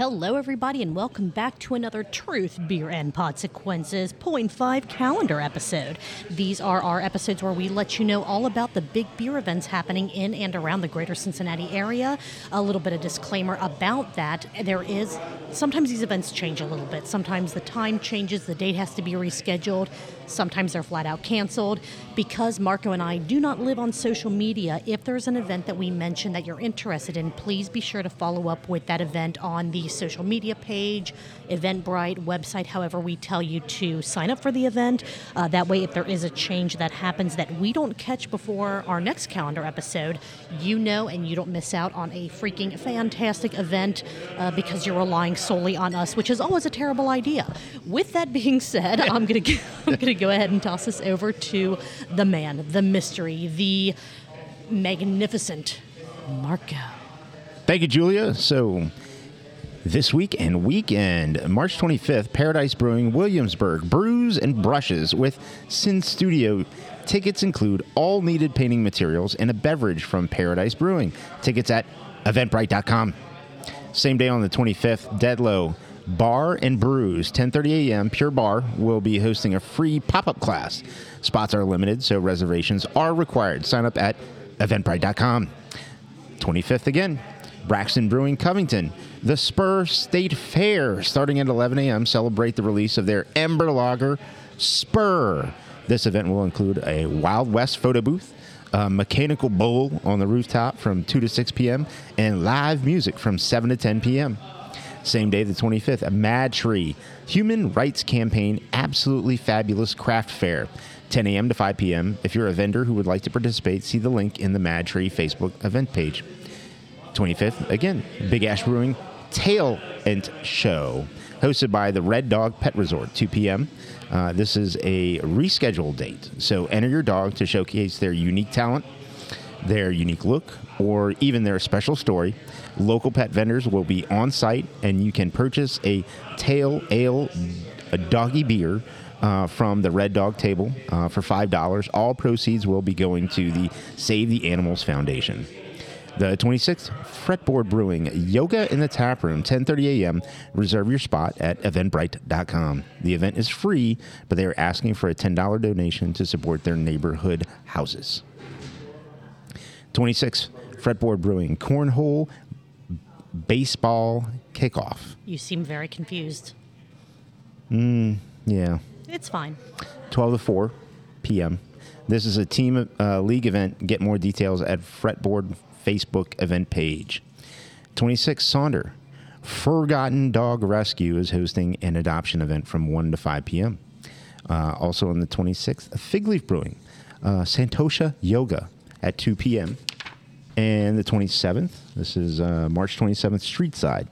hello, everybody, and welcome back to another Truth, Beer, and Podsequences Point Five calendar episode. These are our episodes where we let you know all about the big beer events happening in and around the greater Cincinnati area. A little bit of disclaimer about that there is sometimes these events change a little bit. Sometimes the time changes, the date has to be rescheduled. Sometimes they're flat out canceled. Because Marco and I do not live on social media, if there's an event that we mention that you're interested in, please be sure to follow up with that event on the social media page, Eventbrite, website, however we tell you to sign up for the event. Uh, that way, if there is a change that happens that we don't catch before our next calendar episode, you know and you don't miss out on a freaking fantastic event uh, because you're relying solely on us, which is always a terrible idea. With that being said, I'm gonna I'm gonna go ahead and toss this over to the man, the mystery, the magnificent Marco. Thank you, Julia. So, this week and weekend, March 25th, Paradise Brewing Williamsburg brews and brushes with Sin Studio. Tickets include all needed painting materials and a beverage from Paradise Brewing. Tickets at eventbrite.com. Same day on the 25th, Deadlow Bar and Brews, 10:30 a.m. Pure Barre will be hosting a free pop-up class. Spots are limited, so reservations are required. Sign up at eventbrite.com. 25th again, Braxton Brewing Covington. The Spur State Fair starting at 11 a.m. celebrate the release of their Ember Lager Spur. This event will include a Wild West photo booth, a mechanical bowl on the rooftop from 2 to 6 p.m., and live music from 7 to 10 p.m. Same day, the 25th, a MadTree Human Rights Campaign Absolutely Fabulous Craft Fair, 10 a.m. to 5 p.m. If you're a vendor who would like to participate, see the link in the MadTree Facebook event page. 25th, again, Big Ash Brewing Tail Ent Show, hosted by the Red Dog Pet Resort, 2 p.m. Uh, this is a rescheduled date, so enter your dog to showcase their unique talent, their unique look, or even their special story. Local pet vendors will be on site, and you can purchase a tail ale, a doggy beer. Uh, from the Red Dog table uh, for $5. All proceeds will be going to the Save the Animals Foundation. The 26th, Fretboard Brewing, Yoga in the Tap Room, 10:30 a.m. Reserve your spot at eventbrite.com. The event is free, but they are asking for a $10 donation to support their neighborhood houses. 26th, Fretboard Brewing, Cornhole Baseball Kickoff. You seem very confused. Yeah, It's fine. 12 to 4 p.m. This is a team uh, league event. Get more details at Fretboard Facebook event page. 26 Sonder. Forgotten Dog Rescue is hosting an adoption event from 1 to 5 p.m. Uh, also on the 26th, Fig Leaf Brewing. Uh, Santosha Yoga at 2 p.m. And the 27th, this is uh, March 27th, Street Side.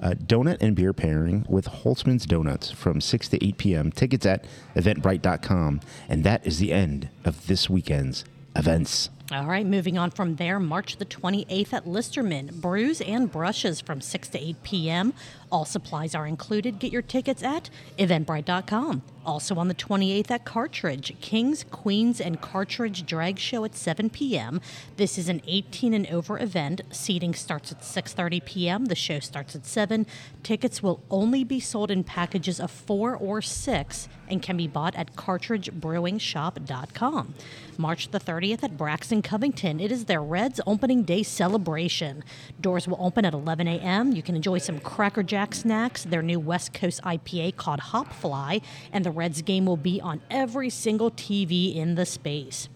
Uh, donut and beer pairing with Holtman's Donuts from 6 to 8 p.m. Tickets at eventbrite.com. And that is the end of this weekend's events. All right, moving on from there, March the 28th at Listermann, brews and brushes from 6 to 8 p.m. All supplies are included. Get your tickets at eventbrite.com. Also on the 28th at Cartridge, Kings, Queens, and Cartridge Drag Show at 7 p.m. This is an 18 and over event. Seating starts at 6:30 p.m. The show starts at 7. Tickets will only be sold in packages of 4 or 6 and can be bought at cartridgebrewingshop.com. March the 30th at Braxton Covington. It is their Reds opening day celebration. Doors will open at 11 a.m. You can enjoy some Cracker Jack snacks, their new West Coast IPA called Hopfly, and the Reds game will be on every single TV in the space.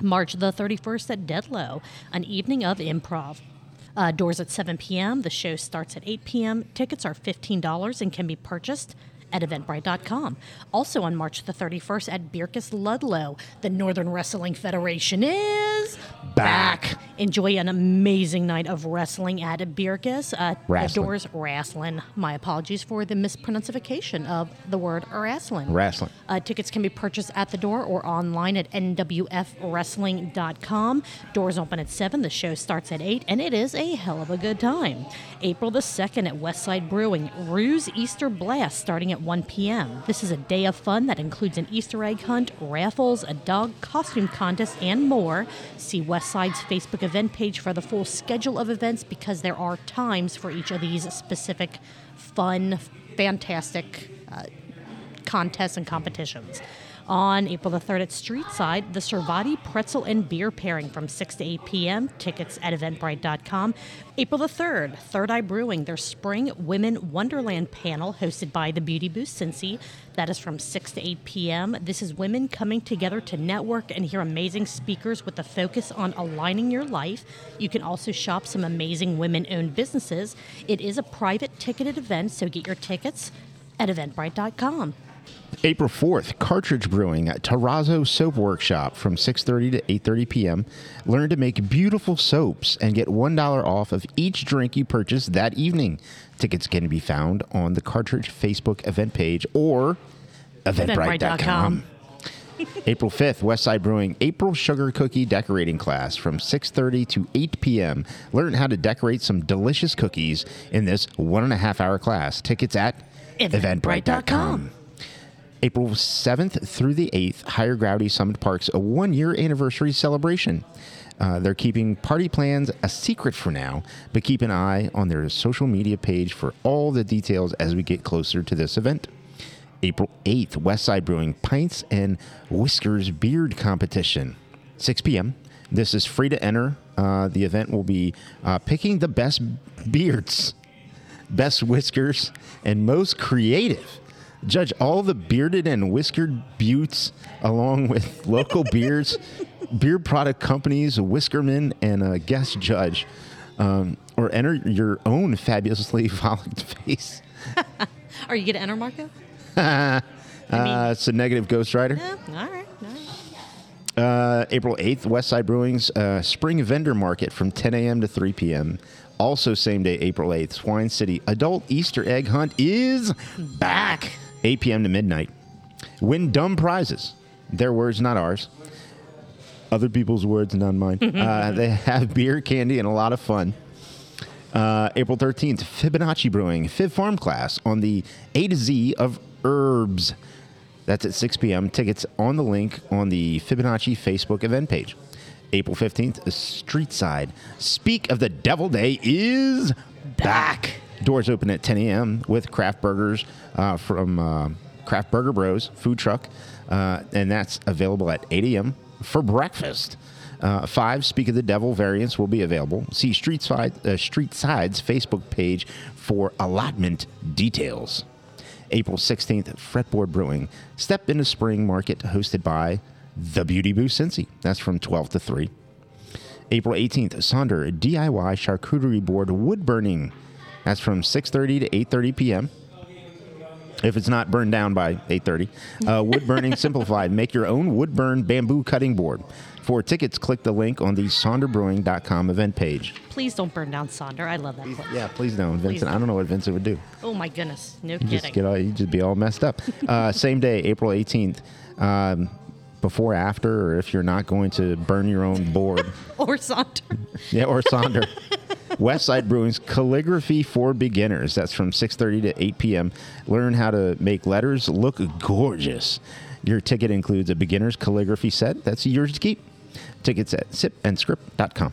March the 31st at Deadlow, an evening of improv. Uh, doors at 7 p.m. The show starts at 8 p.m. Tickets are $15 and can be purchased at eventbrite.com. Also on March the 31st at Bircus Ludlow, the Northern Wrestling Federation is Back. Enjoy an amazing night of wrestling at Bircus. Uh, Wrestling. doors wrestling. My apologies for the mispronunciation of the word wrestling. Wrestling. Uh, tickets can be purchased at the door or online at nwfwrestling.com. Doors open at 7. The show starts at 8, and it is a hell of a good time. April the 2nd at Westside Brewing, Ruse Easter Blast starting at 1 p.m. This is a day of fun that includes an Easter egg hunt, raffles, a dog costume contest, and more. See Westside's Facebook event page for the full schedule of events because there are times for each of these specific fun, fantastic uh, contests and competitions. On April the 3rd at Streetside, the Servatii Pretzel and Beer Pairing from 6 to 8 p.m. Tickets at eventbrite.com. April the 3rd, Third Eye Brewing, their Spring Women Wonderland panel hosted by the Beauty Boost Cincy. That is from 6 to 8 p.m. This is women coming together to network and hear amazing speakers with a focus on aligning your life. You can also shop some amazing women owned businesses. It is a private ticketed event, so get your tickets at eventbrite.com. April 4th, Cartridge Brewing at Terrazzo Soap Workshop from 6:30 to 8:30 p.m. Learn to make beautiful soaps and get $1 off of each drink you purchase that evening. Tickets can be found on the Cartridge Facebook event page or eventbrite.com. April 5th, Westside Brewing April Sugar Cookie Decorating Class from 6.30 to 8 p.m. Learn how to decorate some delicious cookies in this one and a half hour class. Tickets at eventbrite.com. April 7th through the 8th, Higher Gravity Summit Park's a one year anniversary celebration. Uh, they're keeping party plans a secret for now, but keep an eye on their social media page for all the details as we get closer to this event. April 8th, Westside Brewing Pints and Whiskers Beard Competition, 6 p.m. This is free to enter. Uh, the event will be uh, picking the best beards, best whiskers, and most creative. Judge all the bearded and whiskered buttes along with local beers, beer product companies, whiskermen, and a guest judge. Um, or enter your own fabulously frolicked face. Are you going to enter, Marco? Uh, it's a negative Ghost Rider. Yeah, all right. All right. Uh, April 8th, Westside Brewing's uh, Spring Vendor Market from 10 a.m. to 3 p.m. Also, same day, April 8th, Swine City Adult Easter Egg Hunt is back. 8 p.m. to midnight. Win dumb prizes. Their words, not ours. Other people's words, not mine. uh, they have beer, candy, and a lot of fun. Uh, April 13th, Fibonacci Brewing, Fib Farm class on the A to Z of herbs. That's at 6 p.m. Tickets on the link on the Fibonacci Facebook event page. April 15th, Street Side. Speak of the Devil Day is back. Doors open at 10 a.m. with craft burgers uh, from uh, Craft Burger Bros food truck, uh, and that's available at 8 a.m. for breakfast. Uh, five Speak of the Devil variants will be available. See Street, Side, uh, Street Side's Facebook page for allotment details. April 16th, Fretboard Brewing. Step into Spring Market hosted by The Beauty Boost Cincy. That's from 12 to 3. April 18th, Sonder DIY Charcuterie Board Wood Burning. That's from 6.30 to 8.30 p.m. If it's not burned down by 8.30. Uh, wood Burning Simplified. Make your own wood burn bamboo cutting board. For tickets, click the link on the sonderbrewing.com event page. Please don't burn down Sonder. I love that place. Yeah, please don't, Vincent. don't. I don't know what Vincent would do. Oh my goodness. No You kidding. just get all, you just be all messed up. Uh, same day, April 18th. Um, before, after, or if you're not going to burn your own board. or Sonder. Yeah, or Sonder. Westside Brewing's Calligraphy for Beginners. That's from 6:30 to 8 p.m. Learn how to make letters look gorgeous. Your ticket includes a beginner's calligraphy set. That's yours to keep. Tickets at sipandscript.com.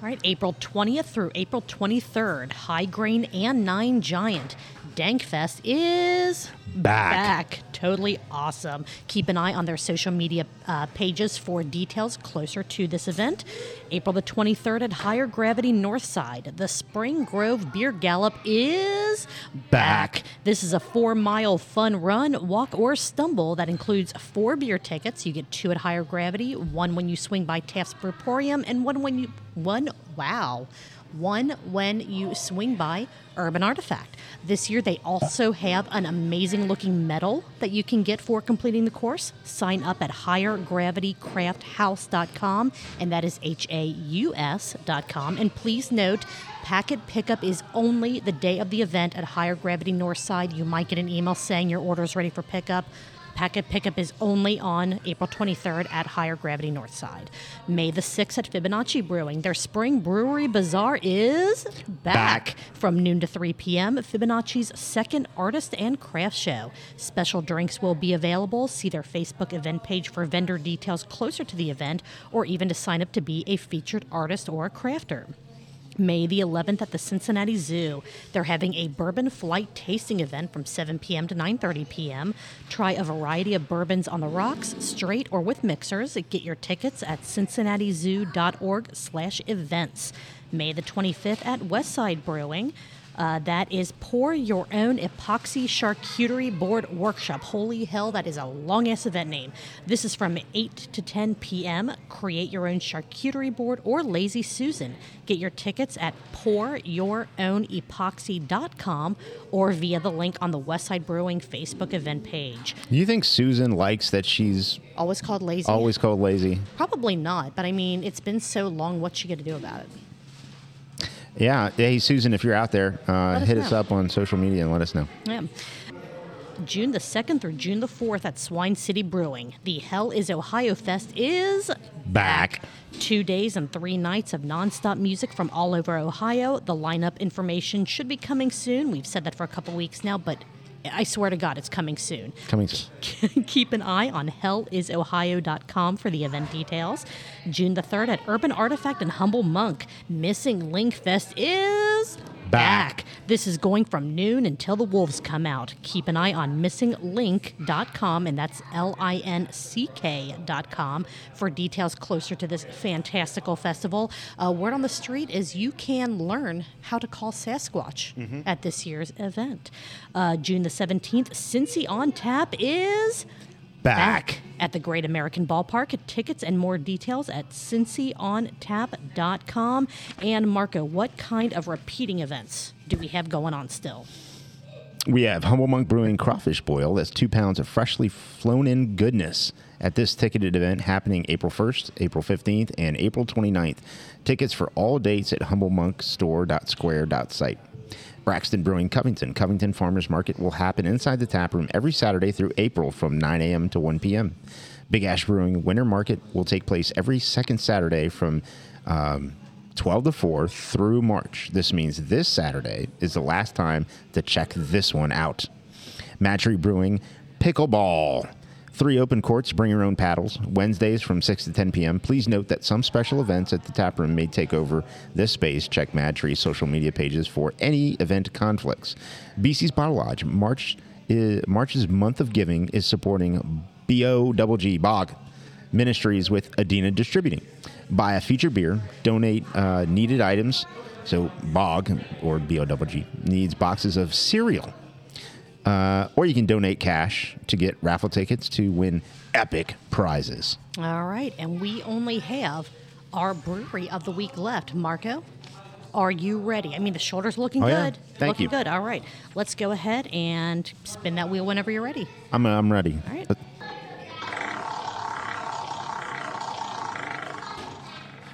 All right, April 20th through April 23rd, HighGrain and Nine Giant. Dankfest is Back. back. Totally awesome. Keep an eye on their social media uh, pages for details closer to this event. April the 23rd at Higher Gravity Northside, the Spring Grove Beer Gallop is Back. This is a four mile fun run, walk, or stumble that includes four beer tickets. You get two at Higher Gravity, one when you swing by Taft's Brewporium, and one when you, one, wow, one when you swing by Urban Artifact. This year, they also have an amazing looking medal that you can get for completing the course. Sign up at highergravitycrafthaus.com, and that is H A U S.com. And please note, packet pickup is only the day of the event at Higher Gravity Northside. You might get an email saying your order is ready for pickup. Packet pickup is only on April 23rd at Higher Gravity Northside. May the 6th at Fibonacci Brewing. Their spring brewery bazaar is back, Back. from noon to 3 p.m. Fibonacci's second artist and craft show. Special drinks will be available. See their Facebook event page for vendor details closer to the event or even to sign up to be a featured artist or a crafter. May the 11th at the Cincinnati Zoo. They're having a bourbon flight tasting event from 7 p.m. to 9:30 p.m. Try a variety of bourbons on the rocks, straight or with mixers. Get your tickets at cincinnatizoo.org/events. May the 25th at Westside Brewing. Uh, that is Pour Your Own Epoxy Charcuterie Board Workshop. Holy hell, that is a long ass event name. This is from 8 to 10 p.m. Create your own charcuterie board or Lazy Susan. Get your tickets at pouryourown.epoxy.com or via the link on the Westside Brewing Facebook event page. You think Susan likes that she's Always called Lazy? always called lazy? Probably not, but I mean, it's been so long. What's she going to do about it? Yeah. Hey, Susan, if you're out there, uh, us hit us know. up on social media and let us know. Yeah. June the 2nd through June the 4th at Swine City Brewing. The Hell is Ohio Fest is Back. Two days and three nights of nonstop music from all over Ohio. The lineup information should be coming soon. We've said that for a couple weeks now, but I swear to God, it's coming soon. Coming soon. Keep an eye on hellisohio.com for the event details. June the 3rd at Urban Artifact and Humble Monk. Missing Link Fest is Back. This is going from noon until the wolves come out. Keep an eye on missinglinck.com, and that's L I N C K.com for details closer to this fantastical festival. Uh, word on the street is you can learn how to call Sasquatch at this year's event. Uh, June the 17th, Cincy on Tap is Back. at the Great American Ballpark. Tickets and more details at cincyontap.com. And Marco, what kind of repeating events do we have going on still? We have Humble Monk Brewing Crawfish Boil. That's two pounds of freshly flown in goodness at this ticketed event happening April 1st, April 15th, and April 29th. Tickets for all dates at humblemonkstore.square.site. Braxton Brewing Covington. Covington Farmers Market will happen inside the tap room every Saturday through April from 9 a.m. to 1 p.m. Big Ash Brewing Winter Market will take place every second Saturday from um, 12 to 4 through March. This means this Saturday is the last time to check this one out. Matchery Brewing Pickleball. Three open courts, bring your own paddles. Wednesdays from 6 to 10 p.m. Please note that some special events at the tap room may take over this space. Check Matchery's social media pages for any event conflicts. BC's Bottle Lodge, March, is, March's month of giving is supporting BOGG, BOG, Ministries with Adina Distributing. Buy a feature beer, donate uh, needed items. So BOG or BOGG needs boxes of cereal. Uh, or you can donate cash to get raffle tickets to win epic prizes. All right, and we only have our brewery of the week left. Marco, are you ready? I mean, the shoulder's looking Oh, yeah. good. Thank looking you. good. All right, let's go ahead and spin that wheel whenever you're ready. I'm, I'm ready. All right.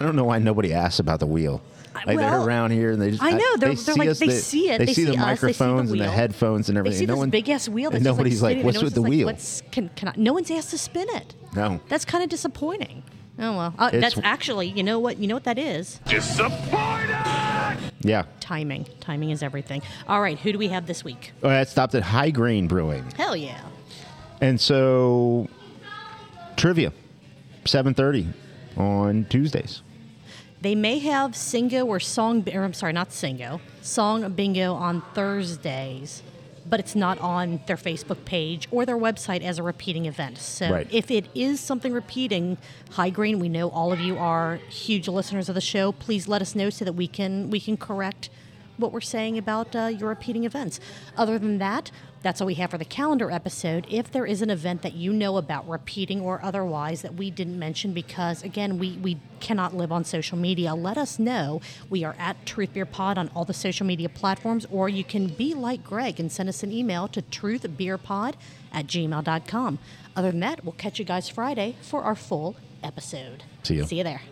I don't know why nobody asks about the wheel. Like well, they're around here and they just I know, they're- they they're see like- us, they see it, They, they see, see the us, they see the microphones and the headphones and everything. They everything. see no this one, big ass wheel. That's and nobody's like, like, "What's and with the no one's wheel?" What's, can, can I, no one's asked to spin it. No. That's kind of disappointing. Oh well, uh, that's actually, you know what? You know what that is? Disappointed. Yeah. Timing. Timing is everything. All right, who do we have this week? Oh, that stopped at HighGrain Brewing, Hell yeah. and so trivia, seven thirty on Tuesdays. They may have Singo or Song, or I'm sorry, not Singo, Song Bingo on Thursdays, but it's not on their Facebook page or their website as a repeating event. So Right. if it is something repeating, HighGrain, we know all of you are huge listeners of the show. Please let us know so that we can we can correct what we're saying about uh, your repeating events. Other than that, that's all we have for the calendar episode. If there is an event that you know about, repeating or otherwise, that we didn't mention because, again, we, we cannot live on social media, let us know. We are at Truth Beer Pod on all the social media platforms, or you can be like Greg and send us an email to truthbeerpod at gmail.com. Other than that, we'll catch you guys Friday for our full episode. See ya. See you there.